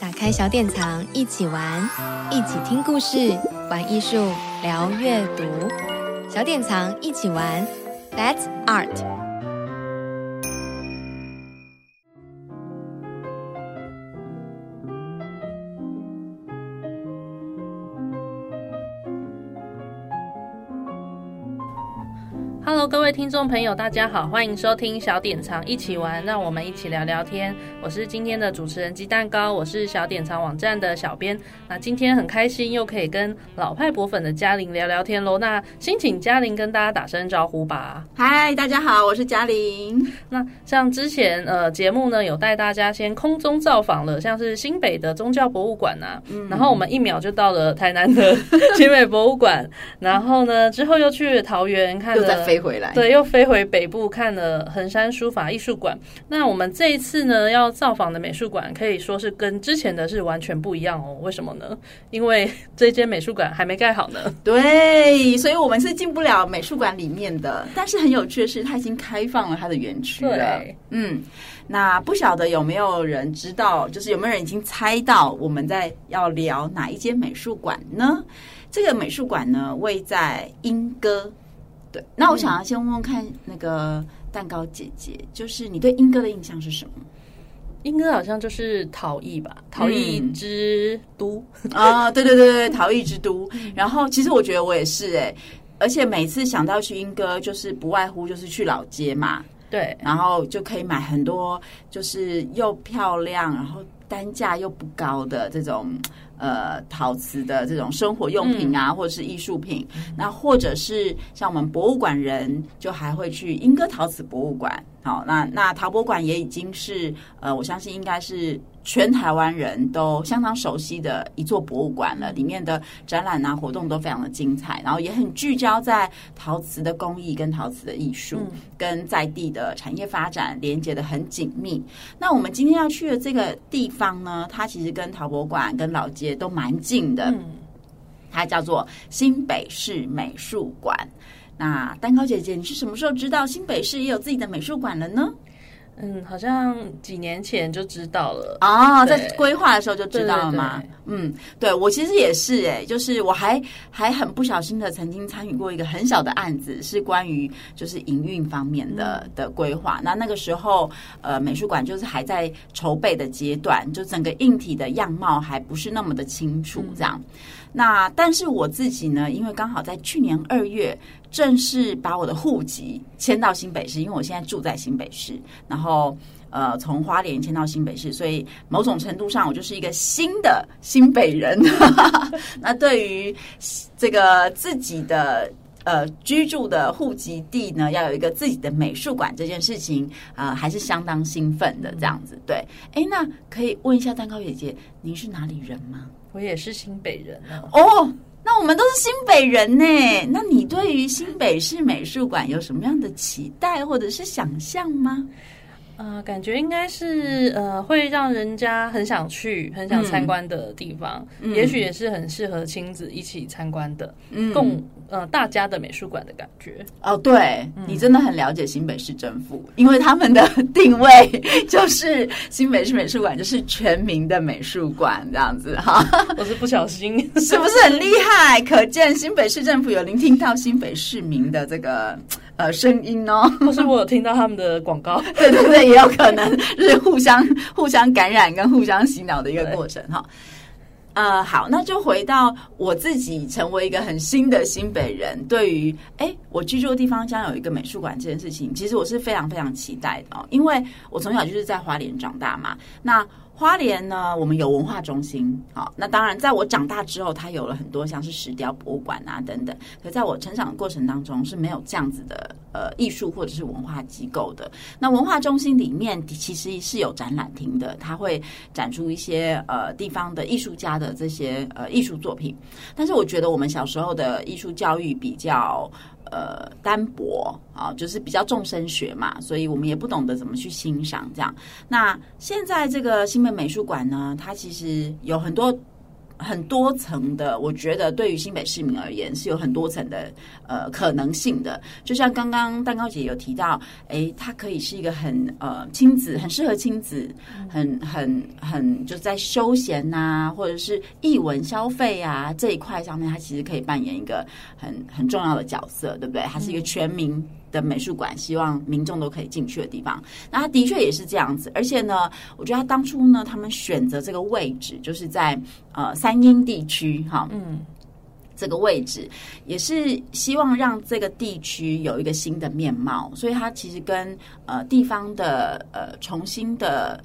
打开小典藏，一起玩，一起听故事，玩艺术，聊阅读。小典藏一起玩，That's Art。Hello，各位听众朋友，大家好，欢迎收听小典藏一起玩，让我们一起聊聊天。我是今天的主持人鸡蛋糕，我是小典藏网站的小编。那今天很开心，又可以跟老派博粉的嘉玲聊聊天喽。那先请嘉玲跟大家打声招呼吧。嗨，大家好，我是嘉玲。那像之前呃节目呢，有带大家先空中造访了，像是新北的宗教博物馆啊，嗯、然后我们一秒就到了台南的 新北博物馆，然后呢之后又去桃园看了，又再飞回。回来对，又飞回北部看了衡山书法艺术馆。那我们这一次呢，要造访的美术馆可以说是跟之前的是完全不一样哦。为什么呢？因为这间美术馆还没盖好呢。对，所以我们是进不了美术馆里面的。但是很有趣的是，它已经开放了它的园区了。嗯，那不晓得有没有人知道，就是有没有人已经猜到我们在要聊哪一间美术馆呢？这个美术馆呢，位在莺歌。对，那我想要先问问看那个蛋糕姐姐，就是你对英哥的印象是什么？英哥好像就是陶艺吧，陶艺之都啊、对对对对，陶艺之都。然后其实我觉得我也是哎，而且每次想到去英哥，就是不外乎就是去老街嘛，对，然后就可以买很多就是又漂亮，然后单价又不高的这种。呃，陶瓷的这种生活用品啊，嗯、或者是艺术品，嗯、那或者是像我们博物馆人，就还会去莺歌陶瓷博物馆。好，那那陶博馆也已经是呃，我相信应该是。全台湾人都相当熟悉的一座博物馆了，里面的展览啊活动都非常的精彩，然后也很聚焦在陶瓷的工艺跟陶瓷的艺术，跟在地的产业发展连接的很紧密。那我们今天要去的这个地方呢，它其实跟陶博馆跟老街都蛮近的，它叫做新北市美术馆。那蛋糕姐姐，你是什么时候知道新北市也有自己的美术馆了呢？嗯，好像几年前就知道了啊，在规划的时候就知道了吗？嗯，对，我其实也是哎，就是我还还很不小心的曾经参与过一个很小的案子，是关于就是营运方面的的规划。那那个时候，呃，美术馆就是还在筹备的阶段，就整个硬体的样貌还不是那么的清楚，这样。那但是我自己呢，因为刚好在去年二月正式把我的户籍迁到新北市，因为我现在住在新北市，然后呃从花莲迁到新北市，所以某种程度上我就是一个新的新北人。那对于这个自己的呃居住的户籍地呢，要有一个自己的美术馆这件事情啊，呃，还是相当兴奋的。这样子，对，哎，那可以问一下蛋糕姐姐，您是哪里人吗？我也是新北人哦，哦，那我们都是新北人呢。那你对于新北市美术馆有什么样的期待或者是想象吗？呃，感觉应该是呃，会让人家很想去、很想参观的地方，嗯、也许也是很适合亲子一起参观的，嗯、共呃大家的美术馆的感觉。哦，对，你真的很了解新北市政府，因为他们的定位 就是新北市美术馆就是全民的美术馆这样子哈。我是不小心，是不是很厉害？可见新北市政府有聆听到新北市民的这个。呃，声音哦，或是我有听到他们的广告，对对对，也有可能是互相 互相感染跟互相洗脑的一个过程哈。呃，好，那就回到我自己成为一个很新的新北人，对于哎，我居住的地方将有一个美术馆这件事情，其实我是非常非常期待的哦，因为我从小就是在花莲长大嘛，那。花莲呢，我们有文化中心，好，那当然，在我长大之后，它有了很多像是石雕博物馆啊等等。可在我成长的过程当中，是没有这样子的呃艺术或者是文化机构的。那文化中心里面其实是有展览厅的，它会展出一些呃地方的艺术家的这些呃艺术作品。但是我觉得我们小时候的艺术教育比较。呃，单薄啊，就是比较重声学嘛，所以我们也不懂得怎么去欣赏这样。那现在这个新北美术馆呢，它其实有很多很多层的，我觉得对于新北市民而言是有很多层的呃可能性的。就像刚刚蛋糕姐有提到，诶，它可以是一个很呃亲子，很适合亲子，很很很就在休闲呐、或者是艺文消费啊这一块上面，它其实可以扮演一个很很重要的角色，对不对？它是一个全民。的美术馆，希望民众都可以进去的地方。那他的确也是这样子，而且呢，我觉得他当初呢，他们选择这个位置，就是在呃三英地区，哈，嗯，这个位置也是希望让这个地区有一个新的面貌，所以它其实跟呃地方的呃重新的。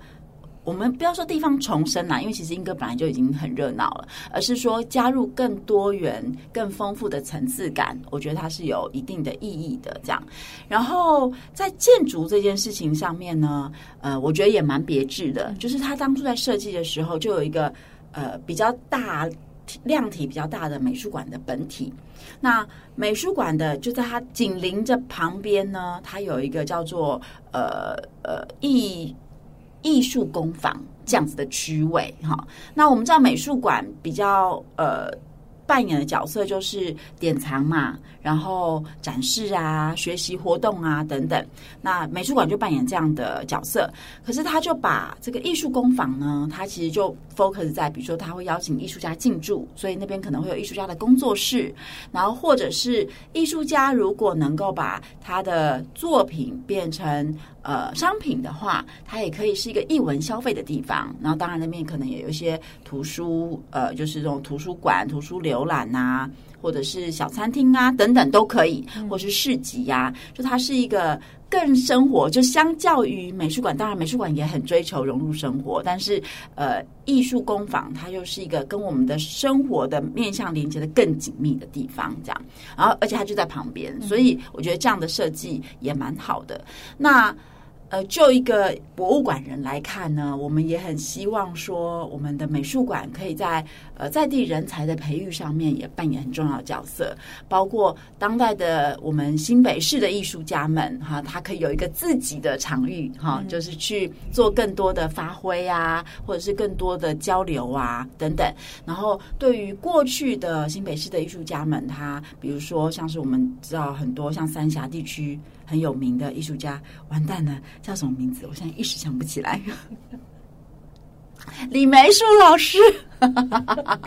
我们不要说地方重生啦，因为其实莺歌本来就已经很热闹了，而是说加入更多元、更丰富的层次感，我觉得它是有一定的意义的。这样，然后在建筑这件事情上面呢，呃，我觉得也蛮别致的，就是他当初在设计的时候就有一个呃比较大量体比较大的美术馆的本体，那美术馆的就在它紧邻着旁边呢，它有一个叫做呃呃艺。艺术工坊这样子的区位，哈，那我们知道美术馆比较呃。扮演的角色就是典藏嘛，然后展示啊、学习活动啊等等。那美术馆就扮演这样的角色，可是他就把这个艺术工坊呢，他其实就 focus 在，比如说他会邀请艺术家进驻，所以那边可能会有艺术家的工作室，然后或者是艺术家如果能够把他的作品变成呃商品的话，它也可以是一个艺文消费的地方。然后当然那边可能也有一些图书，呃，就是这种图书馆、图书流。游览啊，或者是小餐厅啊，等等都可以，或是市集呀、啊，就它是一个更生活。就相较于美术馆，当然美术馆也很追求融入生活，但是呃，艺术工坊它又是一个跟我们的生活的面向连接的更紧密的地方，这样。然后，而且它就在旁边，所以我觉得这样的设计也蛮好的。那。呃，就一个博物馆人来看呢，我们也很希望说，我们的美术馆可以在呃在地人才的培育上面也扮演很重要的角色，包括当代的我们新北市的艺术家们哈，他可以有一个自己的场域哈，就是去做更多的发挥啊，或者是更多的交流啊等等。然后对于过去的新北市的艺术家们，他比如说像是我们知道很多像三峡地区。很有名的艺术家，完蛋了，叫什么名字？我现在一时想不起来。李梅树老师，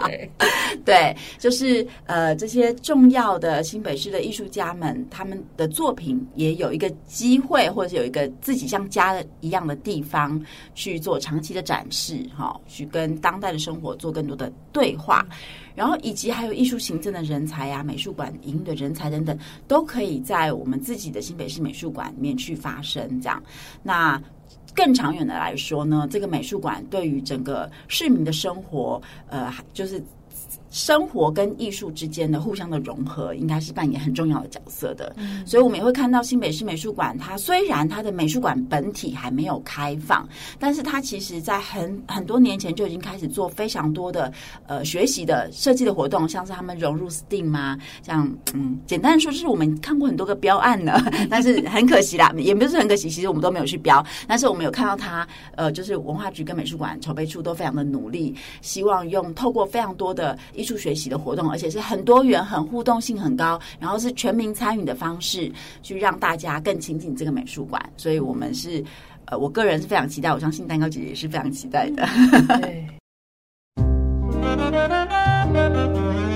对，对，就是呃，这些重要的新北市的艺术家们，他们的作品也有一个机会，或者是有一个自己像家一样的地方去做长期的展示，哈，去跟当代的生活做更多的对话。然后，以及还有艺术行政的人才啊，美术馆营运的人才等等，都可以在我们自己的新北市美术馆里面去发生。这样，那更长远的来说呢，这个美术馆对于整个市民的生活，呃，就是。生活跟艺术之间的互相的融合，应该是扮演很重要的角色的。嗯，所以我们也会看到新北市美术馆，它虽然它的美术馆本体还没有开放，但是它其实在很很多年前就已经开始做非常多的呃学习的设计的活动，像是他们融入 STEAM 啊，像嗯，简单的说就是我们看过很多个标案呢，但是很可惜啦，也不是很可惜，其实我们都没有去标，但是我们有看到它呃，就是文化局跟美术馆筹备处都非常的努力，希望用透过非常多的。艺术学习的活动，而且是很多元、很互动性很高，然后是全民参与的方式，去让大家更亲近这个美术馆。所以，我们是呃，我个人是非常期待，我相信蛋糕姐姐也是非常期待的。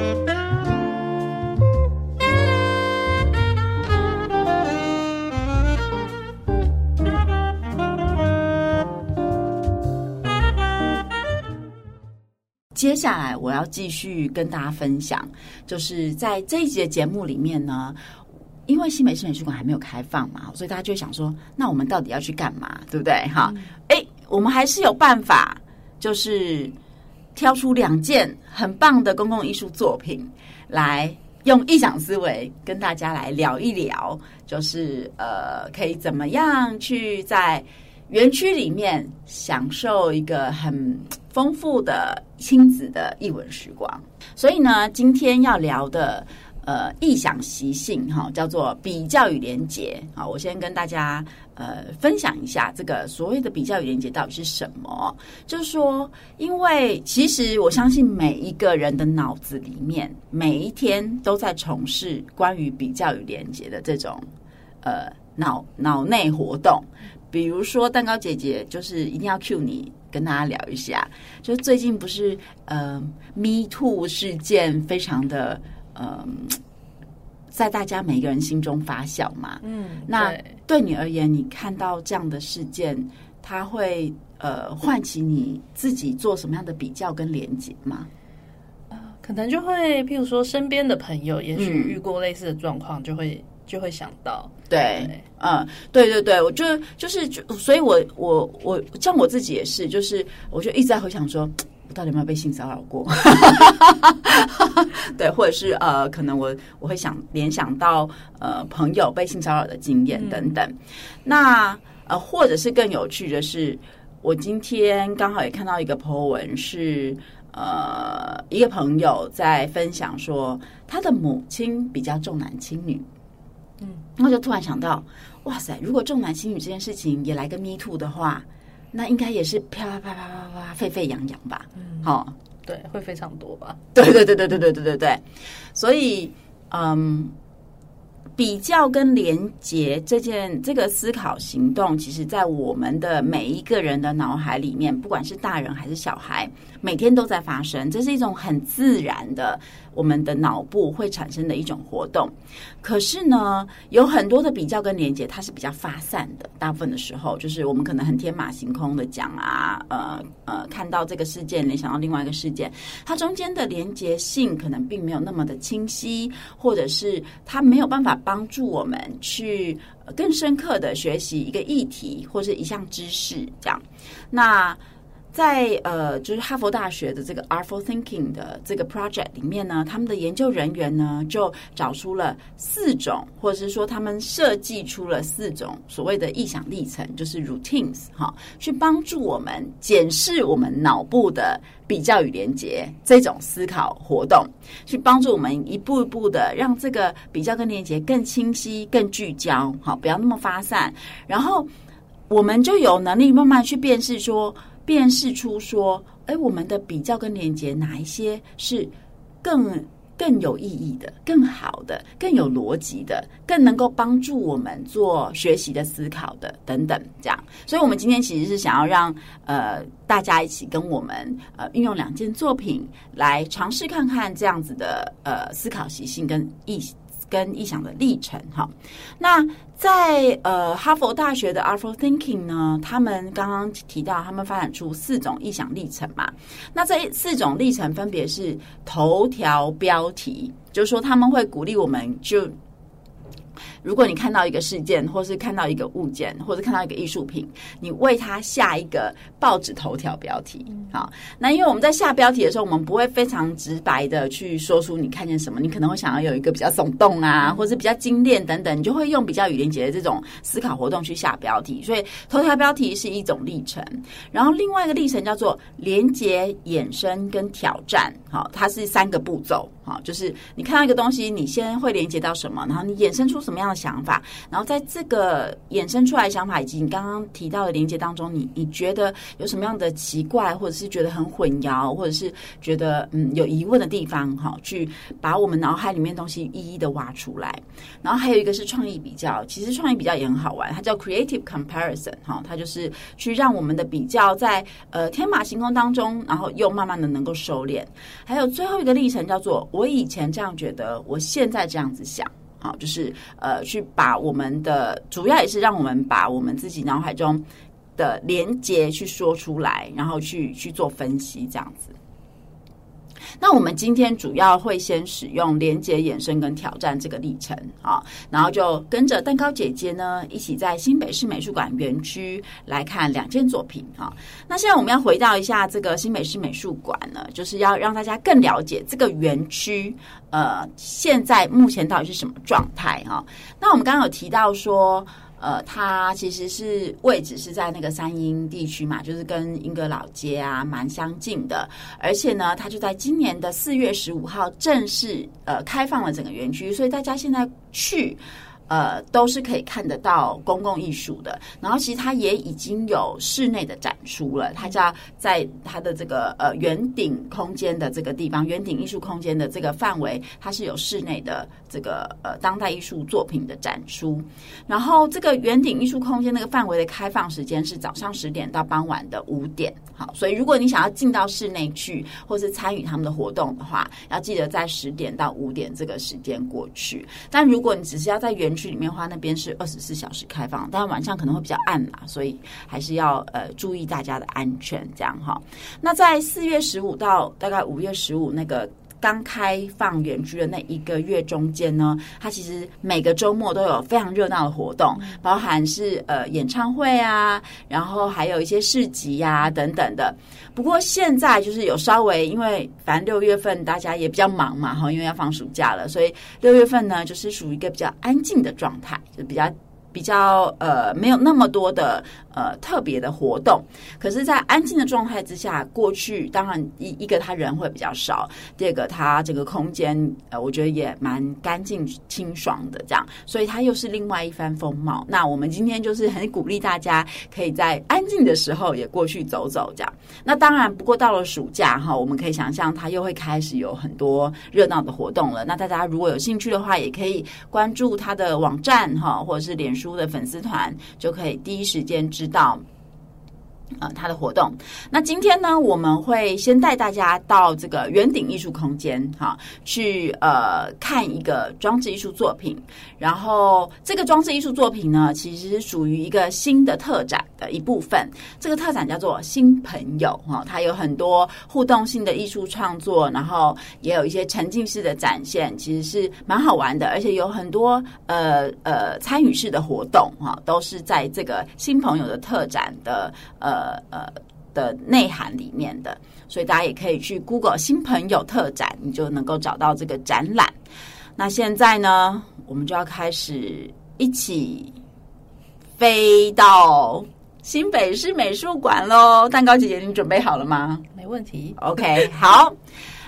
接下来我要继续跟大家分享，就是在这一集的节目里面呢，因为新北市美术馆还没有开放嘛，所以大家就想说，那我们到底要去干嘛，对不对？哈，哎，我们还是有办法，就是挑出两件很棒的公共艺术作品，来用异想思维跟大家来聊一聊，就是呃，可以怎么样去在园区里面享受一个很。丰富的亲子的艺文时光，所以呢，今天要聊的呃异想习性哈，叫做比较与连结。好，我先跟大家呃分享一下这个所谓的比较与连结到底是什么。就是说，因为其实我相信每一个人的脑子里面，每一天都在从事关于比较与连结的这种呃脑脑内活动。比如说，蛋糕姐姐就是一定要 cue 你跟大家聊一下，就最近不是呃 Me Too 事件非常的呃在大家每个人心中发酵嘛。嗯，那对你而言，你看到这样的事件，它会呃唤起你自己做什么样的比较跟连结吗？呃，可能就会，譬如说身边的朋友，也许遇过类似的状况，就会。就会想到，对，对嗯，对对对，我就就是就，所以我我我像我自己也是，就是我就一直在回想说，我到底有没有被性骚扰过？对，或者是呃，可能我我会想联想到呃朋友被性骚扰的经验等等。嗯、那呃，或者是更有趣的是，我今天刚好也看到一个 po 文，是呃一个朋友在分享说，他的母亲比较重男轻女。嗯，然后就突然想到，哇塞！如果重男轻女这件事情也来个 me too 的话，那应该也是啪啪啪啪啪啪沸沸扬扬吧？嗯，好、哦，对，会非常多吧？对对对对对对对对对。所以，嗯，比较跟连结这件这个思考行动，其实在我们的每一个人的脑海里面，不管是大人还是小孩，每天都在发生。这是一种很自然的。我们的脑部会产生的一种活动，可是呢，有很多的比较跟连结，它是比较发散的。大部分的时候，就是我们可能很天马行空的讲啊，呃呃，看到这个事件联想到另外一个事件，它中间的连结性可能并没有那么的清晰，或者是它没有办法帮助我们去更深刻的学习一个议题或是一项知识，这样。那。在呃，就是哈佛大学的这个 Artful Thinking 的这个 project 里面呢，他们的研究人员呢就找出了四种，或者是说他们设计出了四种所谓的意想历程，就是 routines 哈，去帮助我们检视我们脑部的比较与连结这种思考活动，去帮助我们一步一步的让这个比较跟连接更清晰、更聚焦，好，不要那么发散，然后我们就有能力慢慢去辨识说。辨识出说，哎，我们的比较跟连结哪一些是更更有意义的、更好的、更有逻辑的、更能够帮助我们做学习的思考的等等，这样。所以，我们今天其实是想要让呃大家一起跟我们呃运用两件作品来尝试看看这样子的呃思考习性跟意跟意想的历程。哈，那。在呃哈佛大学的 Artful Thinking 呢，他们刚刚提到，他们发展出四种意想历程嘛。那这四种历程分别是头条标题，就是说他们会鼓励我们就。如果你看到一个事件，或是看到一个物件，或者看到一个艺术品，你为它下一个报纸头条标题。好，那因为我们在下标题的时候，我们不会非常直白的去说出你看见什么，你可能会想要有一个比较耸动啊，或是比较精炼等等，你就会用比较语连结的这种思考活动去下标题。所以头条标题是一种历程，然后另外一个历程叫做连接、衍生跟挑战。好，它是三个步骤。好，就是你看到一个东西，你先会连接到什么，然后你衍生出什么样的想法，然后在这个衍生出来想法以及你刚刚提到的连接当中，你你觉得有什么样的奇怪，或者是觉得很混淆，或者是觉得嗯有疑问的地方，哈，去把我们脑海里面东西一一的挖出来。然后还有一个是创意比较，其实创意比较也很好玩，它叫 Creative Comparison，哈，它就是去让我们的比较在呃天马行空当中，然后又慢慢的能够收敛。还有最后一个历程叫做。我以前这样觉得，我现在这样子想，好，就是呃，去把我们的主要也是让我们把我们自己脑海中的连接去说出来，然后去去做分析，这样子。那我们今天主要会先使用连接、衍生跟挑战这个历程啊，然后就跟着蛋糕姐姐呢一起在新北市美术馆园区来看两件作品啊。那现在我们要回到一下这个新北市美术馆呢，就是要让大家更了解这个园区呃现在目前到底是什么状态啊。那我们刚刚有提到说。呃，它其实是位置是在那个三英地区嘛，就是跟英格老街啊蛮相近的，而且呢，它就在今年的四月十五号正式呃开放了整个园区，所以大家现在去。呃，都是可以看得到公共艺术的。然后其实它也已经有室内的展出了，它叫在它的这个呃圆顶空间的这个地方，圆顶艺术空间的这个范围，它是有室内的这个呃当代艺术作品的展出。然后这个圆顶艺术空间那个范围的开放时间是早上十点到傍晚的五点。好，所以如果你想要进到室内去，或是参与他们的活动的话，要记得在十点到五点这个时间过去。但如果你只是要在园里面的话，那边是二十四小时开放，但晚上可能会比较暗嘛，所以还是要呃注意大家的安全，这样哈。那在四月十五到大概五月十五那个。刚开放园区的那一个月中间呢，它其实每个周末都有非常热闹的活动，包含是呃演唱会啊，然后还有一些市集呀、啊、等等的。不过现在就是有稍微，因为反正六月份大家也比较忙嘛，哈，因为要放暑假了，所以六月份呢就是属于一个比较安静的状态，就比较。比较呃没有那么多的呃特别的活动，可是，在安静的状态之下，过去当然一一个他人会比较少，第二个他这个空间呃我觉得也蛮干净清爽的这样，所以它又是另外一番风貌。那我们今天就是很鼓励大家可以在安静的时候也过去走走这样。那当然，不过到了暑假哈，我们可以想象它又会开始有很多热闹的活动了。那大家如果有兴趣的话，也可以关注它的网站哈，或者是脸书。书的粉丝团就可以第一时间知道。呃，他的活动。那今天呢，我们会先带大家到这个圆顶艺术空间，哈，去呃看一个装置艺术作品。然后，这个装置艺术作品呢，其实是属于一个新的特展的一部分。这个特展叫做“新朋友”哈，它有很多互动性的艺术创作，然后也有一些沉浸式的展现，其实是蛮好玩的。而且有很多呃呃参与式的活动哈，都是在这个“新朋友”的特展的呃。呃呃的内涵里面的，所以大家也可以去 Google 新朋友特展，你就能够找到这个展览。那现在呢，我们就要开始一起飞到新北市美术馆喽。蛋糕姐姐，你准备好了吗？没问题。OK，好。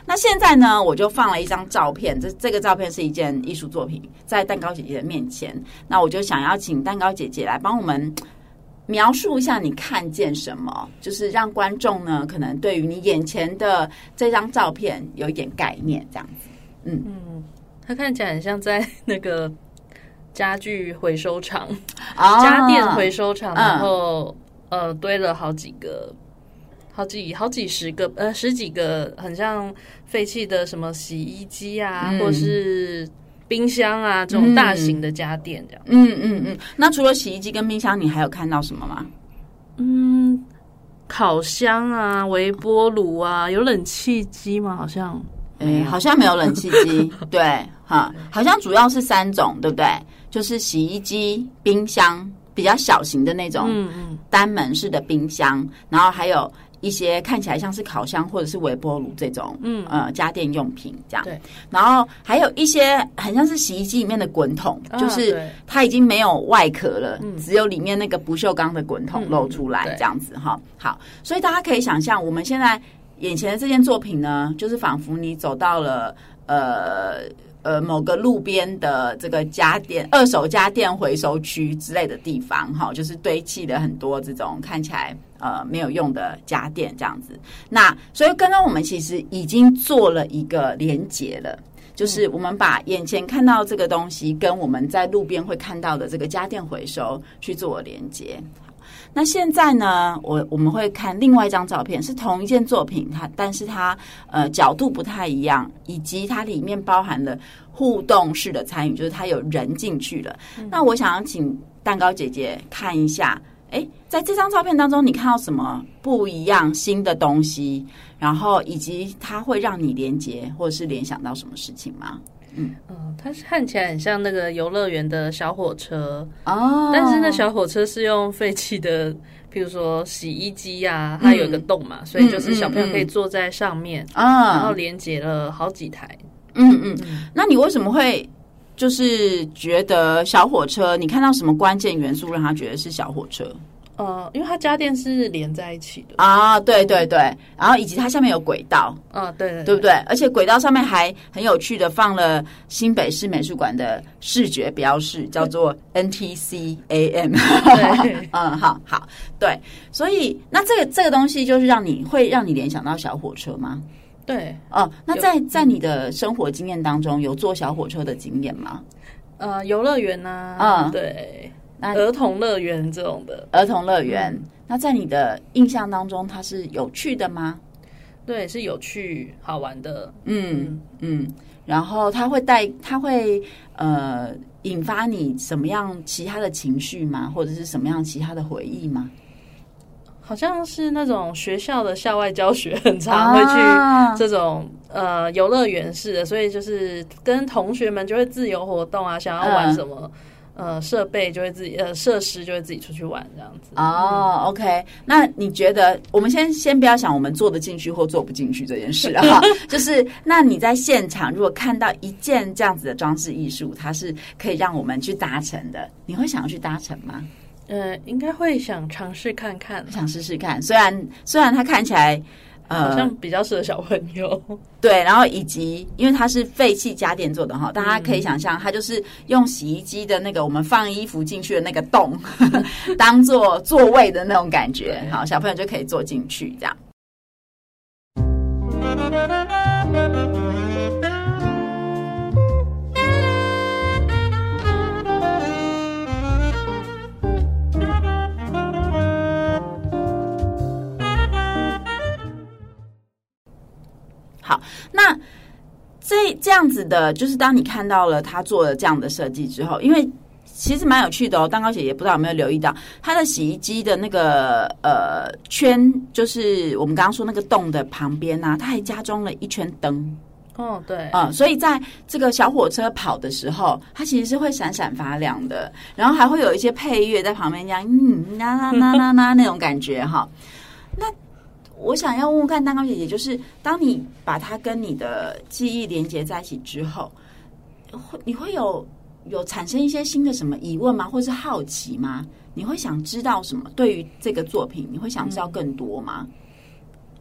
那现在呢，我就放了一张照片，这这个照片是一件艺术作品，在蛋糕姐姐的面前。那我就想要请蛋糕姐姐来帮我们。描述一下你看见什么，就是让观众呢，可能对于你眼前的这张照片有一点概念，这样子。嗯嗯，它看起来很像在那个家具回收厂、哦、家电回收厂，然后、嗯、呃堆了好几个、好几好几十个呃十几个，很像废弃的什么洗衣机啊，嗯、或是。冰箱啊，这种大型的家电这样。嗯嗯嗯，嗯。那除了洗衣机跟冰箱，你还有看到什么吗？嗯，烤箱啊，微波炉啊，有冷气机吗？好像，哎、欸，好像没有冷气机。对，哈，好像主要是三种，对不对？就是洗衣机、冰箱，比较小型的那种，嗯嗯，单门式的冰箱，然后还有。一些看起来像是烤箱或者是微波炉这种，嗯呃家电用品这样，对。然后还有一些很像是洗衣机里面的滚筒，啊、就是它已经没有外壳了，嗯，只有里面那个不锈钢的滚筒露出来这样子哈、嗯。好，所以大家可以想象，我们现在眼前的这件作品呢，就是仿佛你走到了呃。呃，某个路边的这个家电、二手家电回收区之类的地方，哈，就是堆砌了很多这种看起来呃没有用的家电这样子。那所以刚刚我们其实已经做了一个连结了，就是我们把眼前看到这个东西跟我们在路边会看到的这个家电回收去做连接。那现在呢，我我们会看另外一张照片，是同一件作品，它但是它呃角度不太一样，以及它里面包含了互动式的参与，就是它有人进去了。嗯。那我想要请蛋糕姐姐看一下，诶，在这张照片当中，你看到什么不一样新的东西？然后以及它会让你连接或者是联想到什么事情吗？嗯，它看起来很像那个游乐园的小火车哦，但是那小火车是用废弃的，比如说洗衣机啊，它有一个洞嘛，嗯，所以就是小朋友可以坐在上面啊，嗯嗯嗯，然后连接了好几台。嗯嗯，那你为什么会就是觉得小火车？你看到什么关键元素让他觉得是小火车？呃，因为它家电是连在一起的啊，对对对，然后以及它下面有轨道，啊，对对，对不对？而且轨道上面还很有趣的放了新北市美术馆的视觉标示，叫做 NTC AM。对，嗯，好好，对，所以那这个这个东西就是让你会让你联想到小火车吗？对，哦，那在在你的生活经验当中有坐小火车的经验吗？呃，游乐园呐，嗯，对。那儿童乐园这种的儿童乐园，嗯，那在你的印象当中，它是有趣的吗？对，是有趣好玩的。嗯嗯，然后它会带，它会呃引发你什么样其他的情绪吗？或者是什么样其他的回忆吗？好像是那种学校的校外教学，很常会去这种、啊、呃游乐园式的，所以就是跟同学们就会自由活动啊，想要玩什么。嗯呃，设备就会自己，呃，设施就会自己出去玩这样子。哦、oh，OK，那你觉得，我们先先不要想我们做得进去或做不进去这件事哈，就是那你在现场如果看到一件这样子的装置艺术，它是可以让我们去搭乘的，你会想要去搭乘吗？呃，应该会想尝试看看，想试试看。虽然虽然它看起来。好像比较适合小朋友，呃，对，然后以及因为它是废弃家电做的哈，大家可以想象，它就是用洗衣机的那个我们放衣服进去的那个洞，当做座位的那种感觉，好，小朋友就可以坐进去这样。好，那这这样子的，就是当你看到了他做了这样的设计之后，因为其实蛮有趣的哦。蛋糕姐姐不知道有没有留意到，它的洗衣机的那个呃圈，就是我们刚刚说那个洞的旁边呢、啊，它还加装了一圈灯。哦，对，嗯，所以在这个小火车跑的时候，它其实是会闪闪发亮的，然后还会有一些配乐在旁边，这样嗯啦啦啦啦啦那种感觉哈。那我想要问问看蛋糕姐姐，就是当你把它跟你的记忆连接在一起之后，会你会有有产生一些新的什么疑问吗？或是好奇吗？你会想知道什么？对于这个作品，你会想知道更多吗？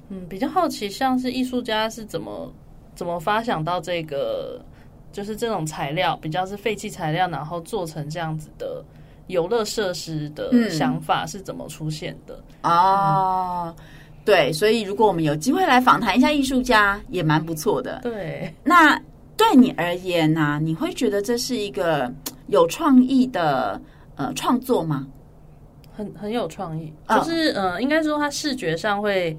嗯，比较好奇，像是艺术家是怎么怎么发想到这个，就是这种材料比较是废弃材料，然后做成这样子的游乐设施的想法是怎么出现的？嗯、哦。嗯对，所以如果我们有机会来访谈一下艺术家，也蛮不错的。对，那对你而言呢、啊？你会觉得这是一个有创意的呃创作吗？很很有创意，就是、嗯、呃，应该说它视觉上会，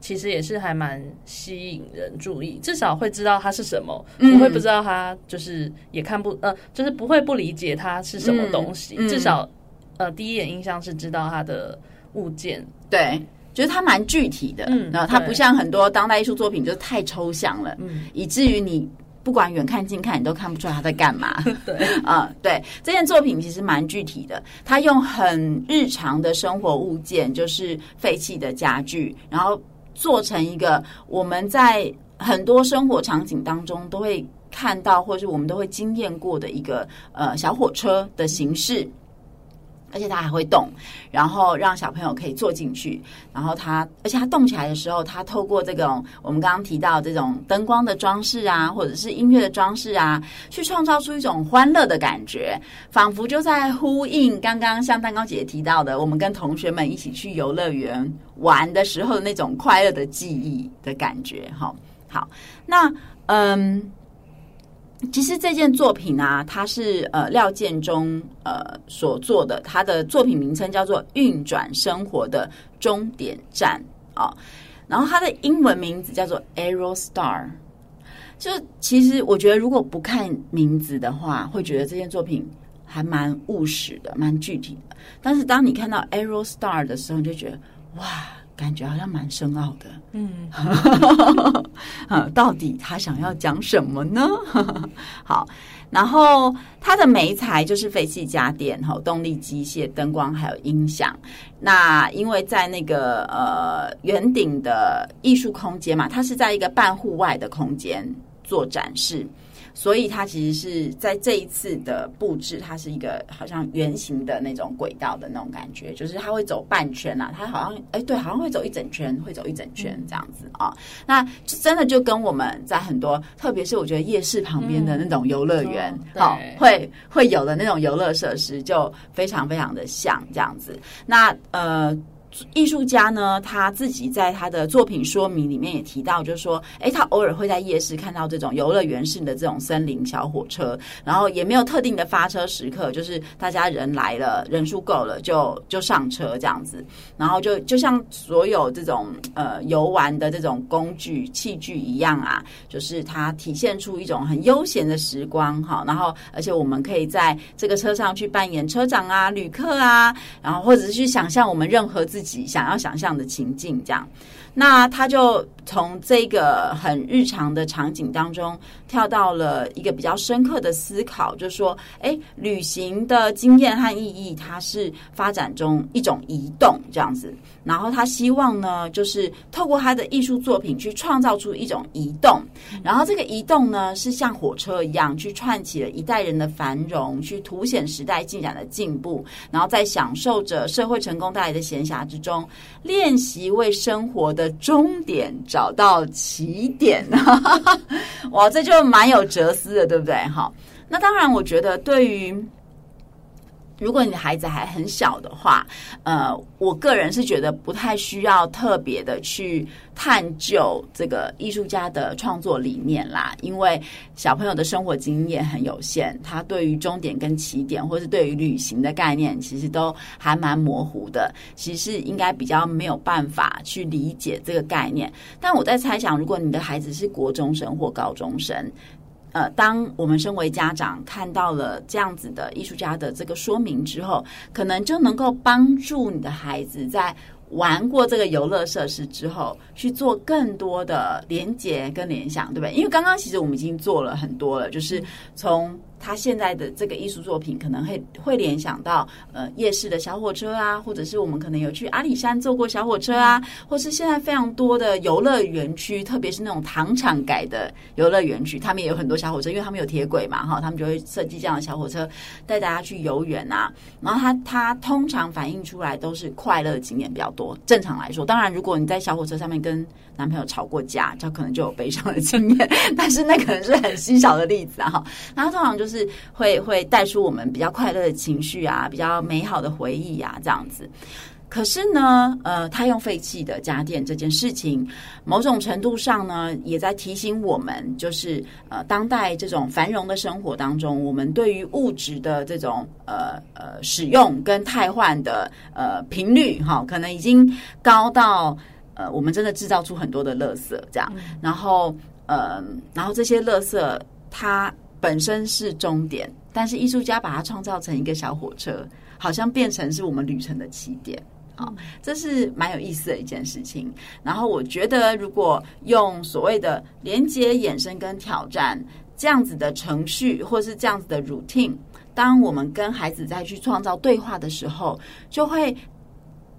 其实也是还蛮吸引人注意，至少会知道它是什么，不、嗯、会不知道它就是也看不呃，就是不会不理解它是什么东西，嗯、至少呃第一眼印象是知道它的物件，对。觉得它蛮具体的，嗯，然后它不像很多当代艺术作品，就是太抽象了，嗯，以至于你不管远看近看，你都看不出来他在干嘛。对，啊、嗯，对，这件作品其实蛮具体的，他用很日常的生活物件，就是废弃的家具，然后做成一个我们在很多生活场景当中都会看到，或者是我们都会经验过的一个呃小火车的形式。而且它还会动，然后让小朋友可以坐进去。然后它，而且它动起来的时候，它透过这种我们刚刚提到这种灯光的装饰啊，或者是音乐的装饰啊，去创造出一种欢乐的感觉，仿佛就在呼应刚刚像蛋糕姐姐提到的，我们跟同学们一起去游乐园玩的时候那种快乐的记忆的感觉。哈，好，那嗯。其实这件作品啊，它是呃廖建中呃所做的，他的作品名称叫做《运转生活的终点站》啊、然后它的英文名字叫做 Arrow Star。就其实我觉得，如果不看名字的话，会觉得这件作品还蛮务实的，蛮具体的。但是当你看到 Arrow Star 的时候，你就觉得哇。感觉好像蛮深奥的，嗯，到底他想要讲什么呢？好，然后他的媒材就是废弃家电、哈动力机械、灯光还有音响。那因为在那个呃圆顶的艺术空间嘛，它是在一个半户外的空间做展示，所以它其实是在这一次的布置，它是一个好像圆形的那种轨道的那种感觉，就是它会走半圈啊，它好像哎对，好像会走一整圈，会走一整圈这样子啊。那真的就跟我们在很多，特别是我觉得夜市旁边的那种游乐园，好、嗯哦、会会有的那种游乐设施，就非常非常的像这样子。那呃。艺术家呢，他自己在他的作品说明里面也提到，就是说，诶，他偶尔会在夜市看到这种游乐园式的这种森林小火车，然后也没有特定的发车时刻，就是大家人来了，人数够了就就上车这样子，然后就就像所有这种呃游玩的这种工具器具一样啊，就是它体现出一种很悠闲的时光哈，然后而且我们可以在这个车上去扮演车长啊、旅客啊，然后或者是去想象我们任何自己。想要想象的情境，这样，那他就从这个很日常的场景当中跳到了一个比较深刻的思考，就是说，哎，旅行的经验和意义，它是发展中一种移动，这样子。然后他希望呢，就是透过他的艺术作品去创造出一种移动，然后这个移动呢，是像火车一样去串起了一代人的繁荣，去凸显时代进展的进步，然后在享受着社会成功带来的闲暇之中，练习为生活的终点找到起点。哇，这就蛮有哲思的，对不对？好，那当然，我觉得对于。如果你的孩子还很小的话，呃，我个人是觉得不太需要特别的去探究这个艺术家的创作理念啦，因为小朋友的生活经验很有限，他对于终点跟起点，或是对于旅行的概念，其实都还蛮模糊的，其实应该比较没有办法去理解这个概念。但我在猜想，如果你的孩子是国中生或高中生。呃，当我们身为家长看到了这样子的艺术家的这个说明之后，可能就能够帮助你的孩子在玩过这个游乐设施之后，去做更多的连接跟联想，对不对？因为刚刚其实我们已经做了很多了，就是从。他现在的这个艺术作品可能会会联想到呃夜市的小火车啊，或者是我们可能有去阿里山坐过小火车啊，或是现在非常多的游乐园区，特别是那种糖厂改的游乐园区，他们也有很多小火车，因为他们有铁轨嘛，哈，他们就会设计这样的小火车带大家去游园啊。然后他他通常反映出来都是快乐的经验比较多。正常来说，当然如果你在小火车上面跟男朋友吵过架，就可能就有悲伤的经验，但是那可能是很稀少的例子啊。哈，然后通常就会会带出我们比较快乐的情绪啊，比较美好的回忆啊，这样子。可是呢，呃，他用废弃的家电这件事情，某种程度上呢，也在提醒我们，就是呃，当代这种繁荣的生活当中，我们对于物质的这种呃呃使用跟汰换的呃频率，哈，可能已经高到。呃，我们真的制造出很多的垃圾，这样，然后，呃，然后这些垃圾它本身是终点，但是艺术家把它创造成一个小火车，好像变成是我们旅程的起点，啊，这是蛮有意思的一件事情。然后我觉得，如果用所谓的连接、衍生跟挑战这样子的程序，或是这样子的 routine，当我们跟孩子再去创造对话的时候，就会。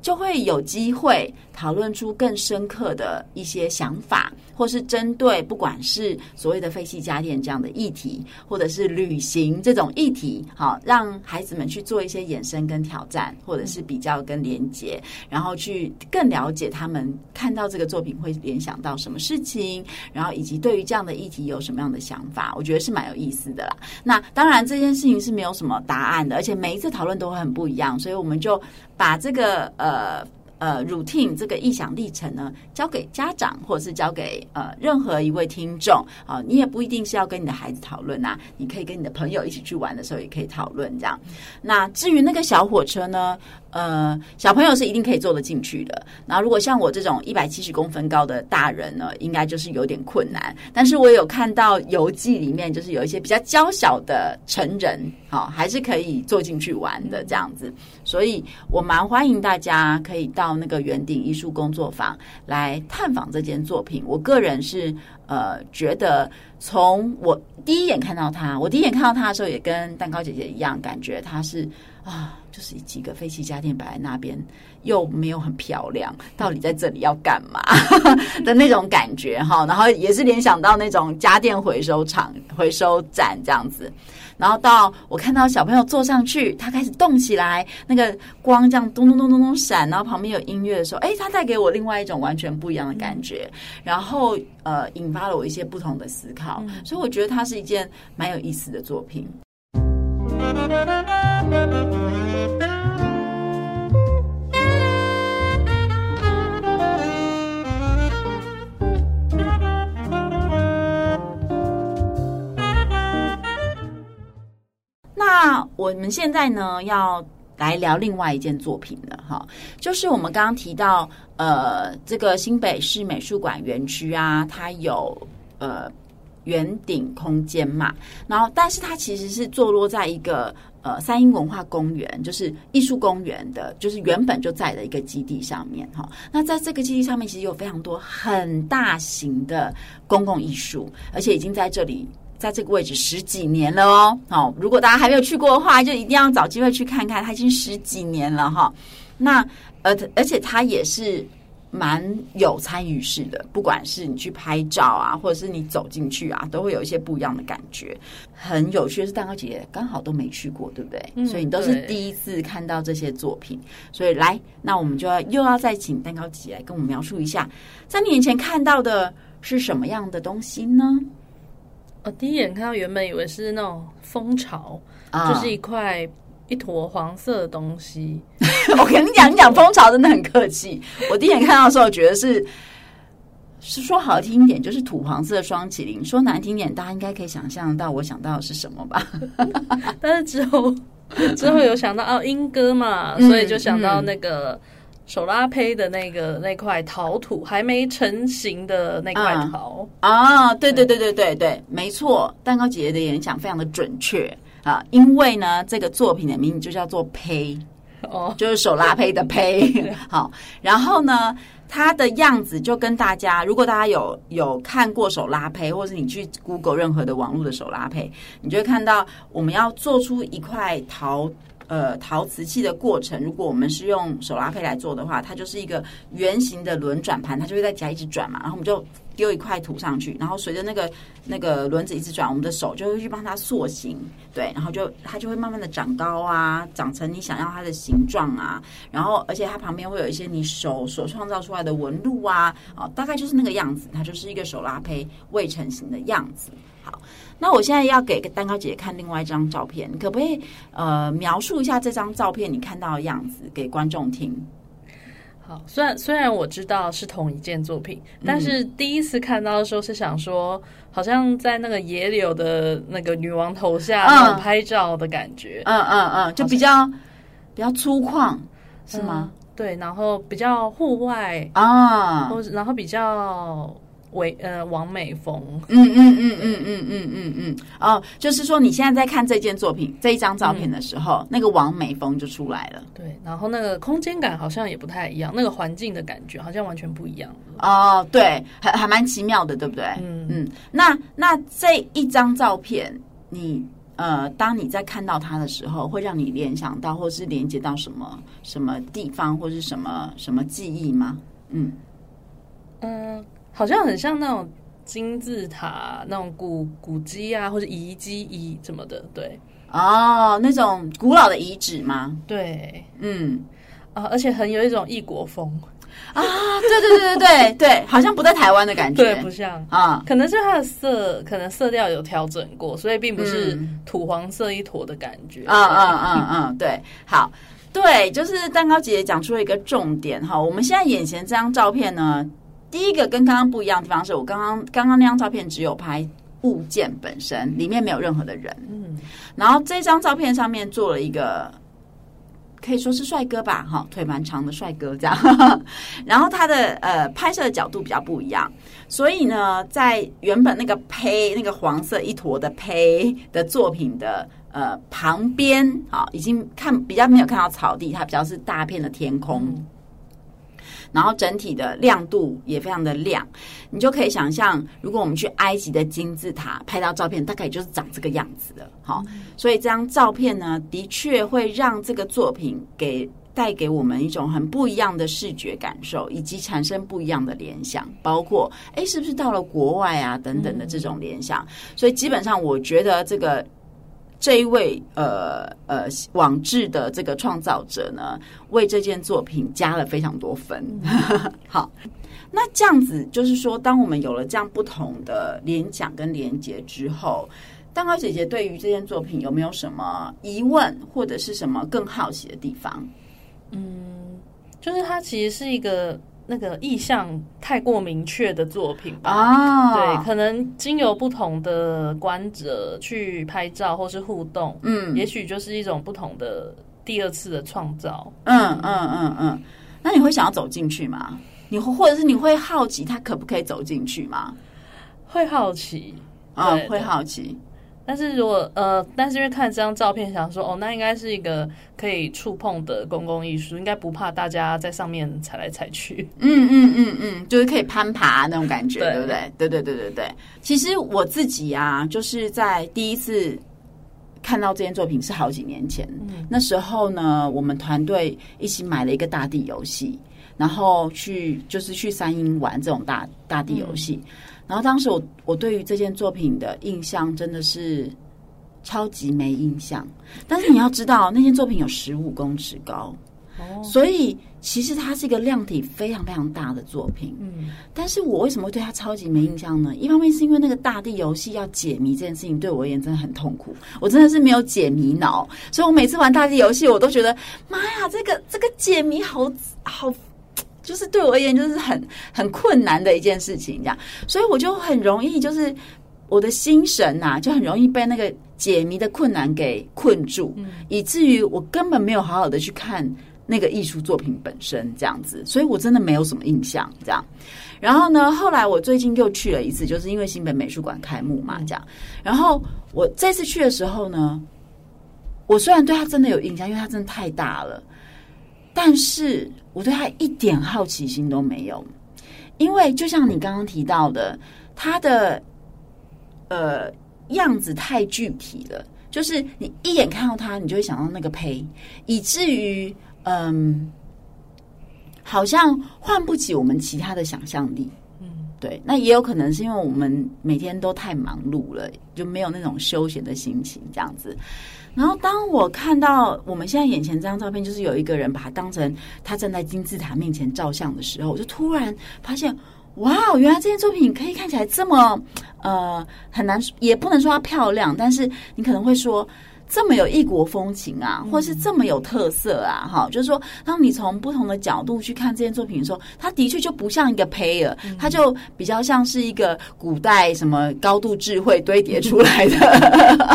就会有机会讨论出更深刻的一些想法，或是针对不管是所谓的废弃家电这样的议题，或者是旅行这种议题，好，让孩子们去做一些衍生跟挑战，或者是比较跟连结，然后去更了解他们看到这个作品会联想到什么事情，然后以及对于这样的议题有什么样的想法，我觉得是蛮有意思的啦。那当然这件事情是没有什么答案的，而且每一次讨论都会很不一样，所以我们就把这个呃。呃呃，routine 这个异想历程呢，交给家长或者是交给呃任何一位听众啊，你也不一定是要跟你的孩子讨论啊，你可以跟你的朋友一起去玩的时候也可以讨论这样。那至于那个小火车呢？呃，小朋友是一定可以坐得进去的。然后，如果像我这种一百七十公分高的大人呢，应该就是有点困难。但是我有看到游记里面，就是有一些比较娇小的成人，好、哦，还是可以坐进去玩的这样子。所以我蛮欢迎大家可以到那个圆顶艺术工作坊来探访这件作品。我个人是呃觉得，从我第一眼看到他，我第一眼看到他的时候，也跟蛋糕姐姐一样，感觉他是。啊，就是几个废弃家电摆在那边，又没有很漂亮，到底在这里要干嘛 的那种感觉哈。然后也是联想到那种家电回收厂、回收站这样子。然后到我看到小朋友坐上去，他开始动起来，那个光这样咚咚咚咚咚闪，然后旁边有音乐的时候，哎，他带给我另外一种完全不一样的感觉，然后呃，引发了我一些不同的思考，所以我觉得它是一件蛮有意思的作品。那我们现在呢，要来聊另外一件作品了哈，就是我们刚刚提到，呃，这个新北市美术馆园区啊，它有呃圆顶空间嘛，然后但是它其实是坐落在一个呃三英文化公园，就是艺术公园的，就是原本就在的一个基地上面哈。那在这个基地上面，其实有非常多很大型的公共艺术，而且已经在这里。在这个位置十几年了哦，好，如果大家还没有去过的话，就一定要找机会去看看。它已经十几年了哈，那而而且它也是蛮有参与式的，不管是你去拍照啊，或者是你走进去啊，都会有一些不一样的感觉。很有趣的是，蛋糕姐姐刚好都没去过，对不对？嗯，所以你都是第一次看到这些作品。所以来，那我们就要又要再请蛋糕姐姐来跟我们描述一下，在你眼前看到的是什么样的东西呢？我第一眼看到，原本以为是那种蜂巢，啊、就是一块一坨黄色的东西。我跟你讲，你讲蜂巢真的很客气。我第一眼看到的时候，我觉得是是说好听一点，就是土黄色双麒麟；说难听点，大家应该可以想象到我想到的是什么吧？但是之后之后有想到哦，莺歌嘛，所以就想到那个。手拉胚的那个那块陶土还没成型的那块陶啊，对对对对对对，没错，蛋糕姐姐的联想非常的准确啊，因为呢，这个作品的名字就叫做胚哦，就是手拉胚的胚。好，然后呢，它的样子就跟大家，如果大家有有看过手拉胚，或者是你去 Google 任何的网络的手拉胚，你就会看到我们要做出一块陶。呃，陶瓷器的过程，如果我们是用手拉胚来做的话，它就是一个圆形的轮转盘，它就会在家一直转嘛，然后我们就丢一块土上去，然后随着那个那个轮子一直转，我们的手就会去帮它塑形，对，然后就它就会慢慢的长高啊，长成你想要它的形状啊，然后而且它旁边会有一些你手所创造出来的纹路啊，哦，大概就是那个样子，它就是一个手拉胚未成型的样子。好，那我现在要给蛋糕姐姐看另外一张照片，可不可以呃描述一下这张照片你看到的样子给观众听？好，虽然虽然我知道是同一件作品，但是第一次看到的时候是想说，好像在那个野柳的那个女王头下那种拍照的感觉，嗯嗯嗯，就比较比较粗犷，是吗？对，然后比较户外啊，或者然后比较。为呃，王美风，嗯嗯嗯嗯嗯嗯嗯嗯，哦，就是说你现在在看这件作品这一张照片的时候，嗯、那个王美风就出来了。对，然后那个空间感好像也不太一样，那个环境的感觉好像完全不一样。哦，对，还还蛮奇妙的，对不对？嗯嗯。那那这一张照片，你呃，当你在看到它的时候，会让你联想到，或是连接到什么什么地方，或是什么什么记忆吗？嗯嗯。呃好像很像那种金字塔那种古古迹啊，或者遗迹遗什么的，对。哦，那种古老的遗址吗？对，嗯，啊，而且很有一种异国风啊，对对对对对对，好像不在台湾的感觉，对，不像啊，可能是它的色，可能色调有调整过，所以并不是土黄色一坨的感觉。嗯嗯嗯嗯，对，好，对，就是蛋糕姐姐讲出了一个重点哈，我们现在眼前这张照片呢。第一个跟刚刚不一样的地方是我刚刚刚刚那张照片只有拍物件本身，里面没有任何的人。嗯，然后这张照片上面做了一个可以说是帅哥吧，哈，腿蛮长的帅哥这样。然后他的呃拍摄的角度比较不一样，所以呢，在原本那个胚那个黄色一坨的胚的作品的呃旁边，啊，已经看比较没有看到草地，它比较是大片的天空。然后整体的亮度也非常的亮，你就可以想象，如果我们去埃及的金字塔拍到照片，大概也就是长这个样子的。好，所以这张照片呢，的确会让这个作品给。带给我们一种很不一样的视觉感受，以及产生不一样的联想，包括哎，是不是到了国外啊等等的这种联想。嗯、所以基本上，我觉得这个这一位呃呃网志的这个创造者呢，为这件作品加了非常多分。好，那这样子就是说，当我们有了这样不同的联想跟连接之后，蛋糕姐姐对于这件作品有没有什么疑问，或者是什么更好奇的地方？嗯，就是它其实是一个那个意向太过明确的作品吧？啊，对，可能经由不同的观者去拍照或是互动，嗯，也许就是一种不同的第二次的创造。嗯嗯嗯嗯，那你会想要走进去吗？你会或者是你会好奇他可不可以走进去吗？会好奇啊，哦，会好奇。但是如果呃，但是因为看这张照片，想说哦，那应该是一个可以触碰的公共艺术，应该不怕大家在上面踩来踩去。嗯嗯嗯嗯，就是可以攀爬那种感觉，对，不对？对对对对对。其实我自己啊，就是在第一次看到这件作品是好几年前，嗯、那时候呢，我们团队一起买了一个大地游戏，然后去就是去三英玩这种大大地游戏。嗯。然后当时我我对于这件作品的印象真的是超级没印象，但是你要知道那件作品有十五公尺高，哦，所以其实它是一个量体非常非常大的作品。嗯，但是我为什么会对它超级没印象呢？一方面是因为那个大地游戏要解谜这件事情对我而言真的很痛苦，我真的是没有解谜脑，所以我每次玩大地游戏我都觉得妈呀，这个这个解谜好好。就是对我而言，就是很很困难的一件事情，这样，所以我就很容易，就是我的心神呐、啊，就很容易被那个解谜的困难给困住，嗯、以至于我根本没有好好的去看那个艺术作品本身，这样子，所以我真的没有什么印象，这样。然后呢，后来我最近又去了一次，就是因为新北美术馆开幕嘛，这样。然后我这次去的时候呢，我虽然对他真的有印象，因为他真的太大了。但是我对他一点好奇心都没有，因为就像你刚刚提到的，他的呃样子太具体了，就是你一眼看到他，你就会想到那个胚，以至于嗯，好像唤不起我们其他的想象力。嗯，对，那也有可能是因为我们每天都太忙碌了，就没有那种休闲的心情，这样子。然后，当我看到我们现在眼前这张照片，就是有一个人把它当成他站在金字塔面前照相的时候，我就突然发现，哇，原来这件作品可以看起来这么呃很难，也不能说它漂亮，但是你可能会说。这么有异国风情啊，或是这么有特色啊，哈、嗯，就是说，当你从不同的角度去看这件作品的时候，它的确就不像一个胚了，嗯、它就比较像是一个古代什么高度智慧堆叠出来的、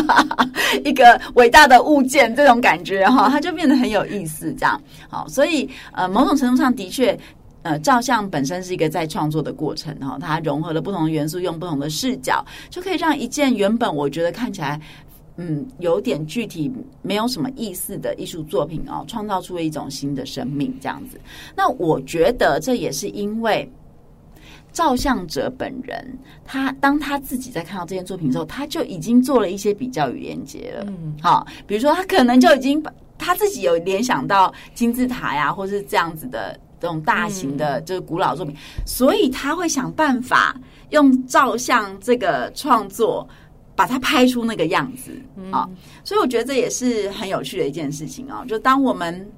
嗯、一个伟大的物件，这种感觉哈，它就变得很有意思，这样，好，所以呃，某种程度上的确，呃，照相本身是一个在创作的过程哈，它融合了不同的元素，用不同的视角，就可以让一件原本我觉得看起来。嗯，有点具体，没有什么意思的艺术作品哦，创造出了一种新的生命，这样子。那我觉得这也是因为照相者本人，他当他自己在看到这件作品之后，他就已经做了一些比较与连接了。嗯，好，比如说他可能就已经把他自己有联想到金字塔呀，或是这样子的这种大型的这个古老作品，嗯，所以他会想办法用照相这个创作。把它拍出那个样子啊，所以我觉得这也是很有趣的一件事情啊。就当我们。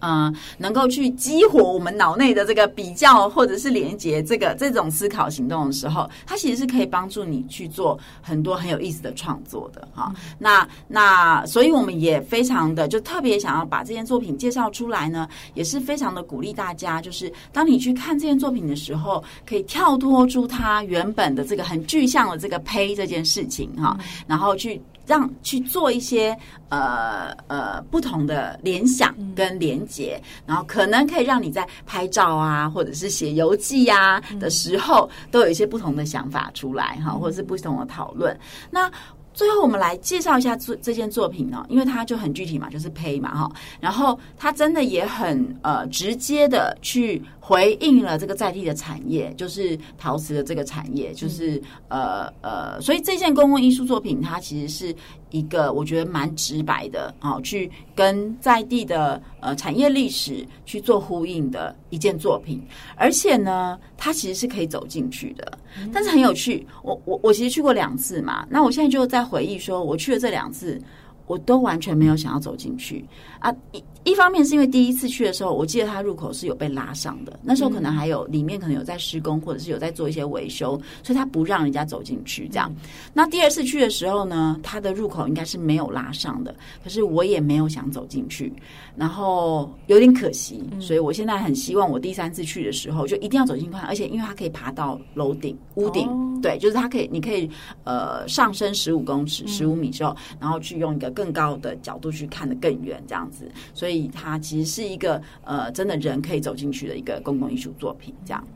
嗯、呃，能够去激活我们脑内的这个比较或者是连接这个这种思考行动的时候，它其实是可以帮助你去做很多很有意思的创作的哈、嗯。那那，所以我们也非常的就特别想要把这件作品介绍出来呢，也是非常的鼓励大家，就是当你去看这件作品的时候，可以跳脱出它原本的这个很具象的这个胚这件事情哈、嗯，然后去。让去做一些呃呃不同的联想跟连结，嗯，然后可能可以让你在拍照啊，或者是写游记呀的时候，嗯，都有一些不同的想法出来哈，或者是不同的讨论。那最后，我们来介绍一下这这件作品呢，因为它就很具体嘛，就是胚嘛哈。然后它真的也很呃直接的去回应了这个在地的产业，就是陶瓷的这个产业，就是、嗯、呃呃，所以这件公共艺术作品它其实是一个我觉得蛮直白的啊，去跟在地的呃产业历史去做呼应的一件作品，而且呢，它其实是可以走进去的。但是很有趣，我我我其实去过两次嘛，那我现在就在回忆说，我去了这两次，我都完全没有想要走进去啊。一一方面是因为第一次去的时候，我记得它入口是有被拉上的，那时候可能还有里面可能有在施工，或者是有在做一些维修，所以它不让人家走进去。这样，那第二次去的时候呢，它的入口应该是没有拉上的，可是我也没有想走进去，然后有点可惜，所以我现在很希望我第三次去的时候就一定要走进去看，而且因为它可以爬到楼顶、屋顶，哦、对，就是它可以，你可以呃上升十五公尺、十五米之后，然后去用一个更高的角度去看得更远，这样所以。所以它其实是一个呃，真的人可以走进去的一个公共艺术作品，这样。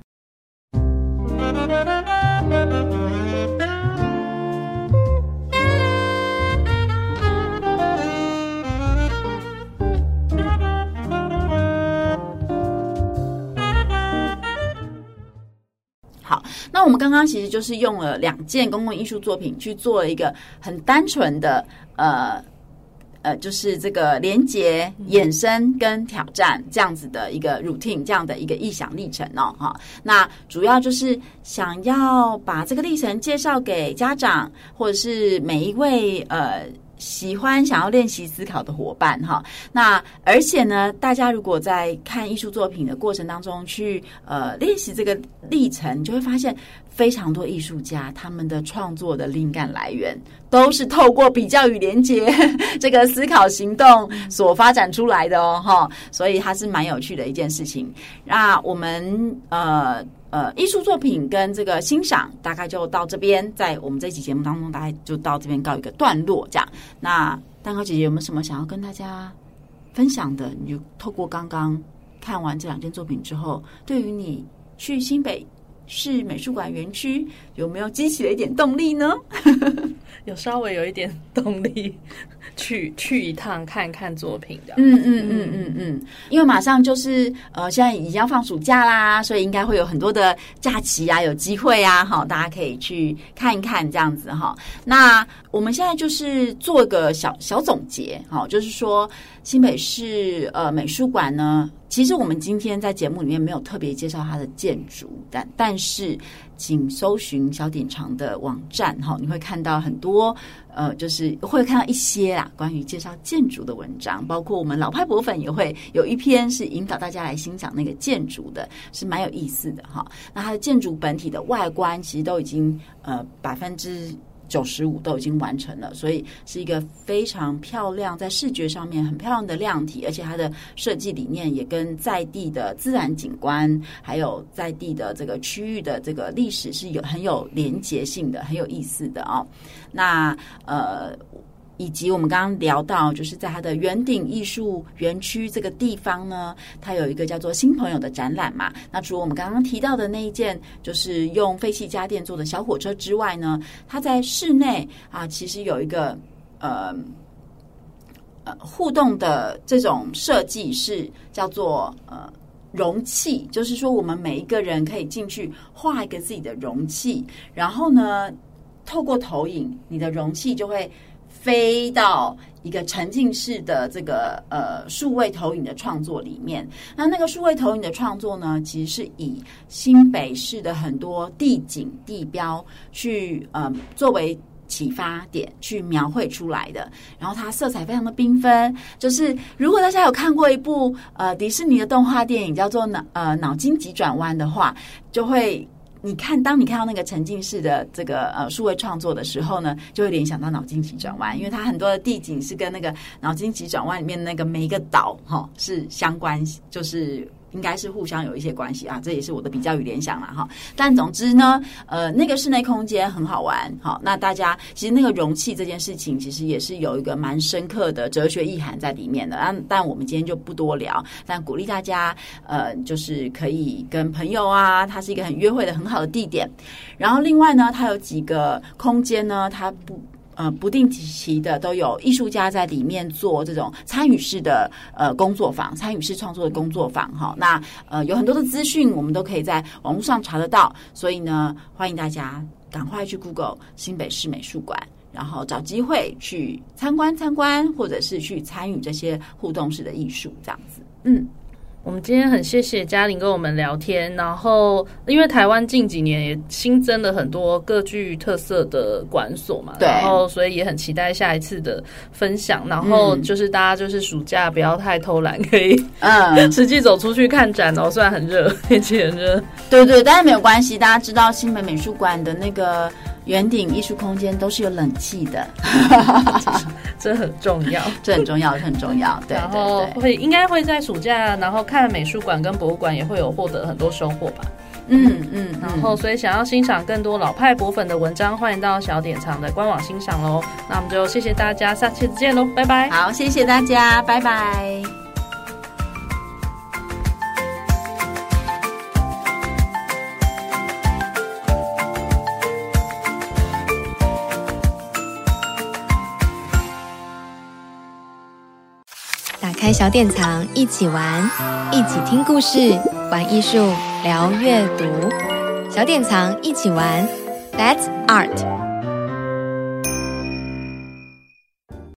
好，那我们刚刚其实就是用了两件公共艺术作品去做了一个很单纯的呃。呃，就是这个连接、衍生跟挑战这样子的一个 routine，这样的一个意想历程哦，哈。那主要就是想要把这个历程介绍给家长，或者是每一位呃喜欢想要练习思考的伙伴哈。那而且呢，大家如果在看艺术作品的过程当中去呃练习这个历程，你就会发现。非常多艺术家，他们的创作的灵感来源都是透过比较与连接 这个思考行动所发展出来的哦，哈，所以它是蛮有趣的一件事情。那我们呃呃，艺术作品跟这个欣赏大概就到这边，在我们这期节目当中，大概就到这边告一个段落。这样，那蛋糕姐姐有没有什么想要跟大家分享的？你就透过刚刚看完这两件作品之后，对于你去新北市美术馆园区有没有激起了一点动力呢？有稍微有一点动力去去一趟看看作品的。嗯嗯嗯嗯嗯，因为马上就是呃，现在已经要放暑假啦，所以应该会有很多的假期啊，有机会啊，好，大家可以去看一看这样子哈。那我们现在就是做一个小小总结，好，就是说新北市呃美术馆呢。其实我们今天在节目里面没有特别介绍它的建筑，但但是请搜寻小典藏的网站哈，你会看到很多呃，就是会看到一些啦关于介绍建筑的文章，包括我们老派博粉也会有一篇是引导大家来欣赏那个建筑的，是蛮有意思的哈。那它的建筑本体的外观其实都已经呃百分之。九十五都已经完成了，所以是一个非常漂亮，在视觉上面很漂亮的亮体，而且它的设计理念也跟在地的自然景观，还有在地的这个区域的这个历史是有很有连结性的，很有意思的哦。那呃。以及我们刚刚聊到，就是在它的圆顶艺术园区这个地方呢，它有一个叫做“新朋友”的展览嘛。那除了我们刚刚提到的那一件，就是用废弃家电做的小火车之外呢，它在室内啊，其实有一个呃呃互动的这种设计，是叫做呃容器，就是说我们每一个人可以进去画一个自己的容器，然后呢，透过投影，你的容器就会。飞到一个沉浸式的这个呃数位投影的创作里面，那那个数位投影的创作呢，其实是以新北市的很多地景地标去呃作为启发点去描绘出来的，然后它色彩非常的缤纷。就是如果大家有看过一部呃迪士尼的动画电影叫做脑呃脑筋急转弯的话，就会。你看，当你看到那个沉浸式的这个呃数位创作的时候呢，就会联想到脑筋急转弯，因为它很多的地景是跟那个脑筋急转弯里面那个每一个岛哈、是相关，就是。应该是互相有一些关系啊，这也是我的比较与联想了哈。但总之呢，呃，那个室内空间很好玩，好，那大家其实那个容器这件事情，其实也是有一个蛮深刻的哲学意涵在里面的。但但我们今天就不多聊，但鼓励大家，呃，就是可以跟朋友啊，它是一个很约会的很好的地点。然后另外呢，它有几个空间呢，它不。呃不定期的都有艺术家在里面做这种参与式的呃工作坊，参与式创作的工作坊哈。那呃有很多的资讯，我们都可以在网络上查得到，所以呢，欢迎大家赶快去 Google 新北市美术馆。然后找机会去参观参观，或者是去参与这些互动式的艺术，这样子。嗯，我们今天很谢谢嘉玲跟我们聊天。然后，因为台湾近几年也新增了很多各具特色的馆所嘛，然后，所以也很期待下一次的分享。然后，就是大家就是暑假不要太偷懒，可以嗯 实际走出去看展哦。虽然很热，天气很热，对对，但是没有关系。大家知道新北美术馆的那个。圆顶艺术空间都是有冷气的，这很重要，这很重要，很重要。对，然后会应该会在暑假，然后看美术馆跟博物馆也会有获得很多收获吧。嗯嗯，然后所以想要欣赏更多老派博粉的文章，欢迎到小典藏的官网欣赏喽。那我们就谢谢大家，下期见喽，拜拜。好，谢谢大家，拜拜。小典藏，一起玩，一起听故事，玩艺术，聊阅读。小典藏，一起玩，That's Art。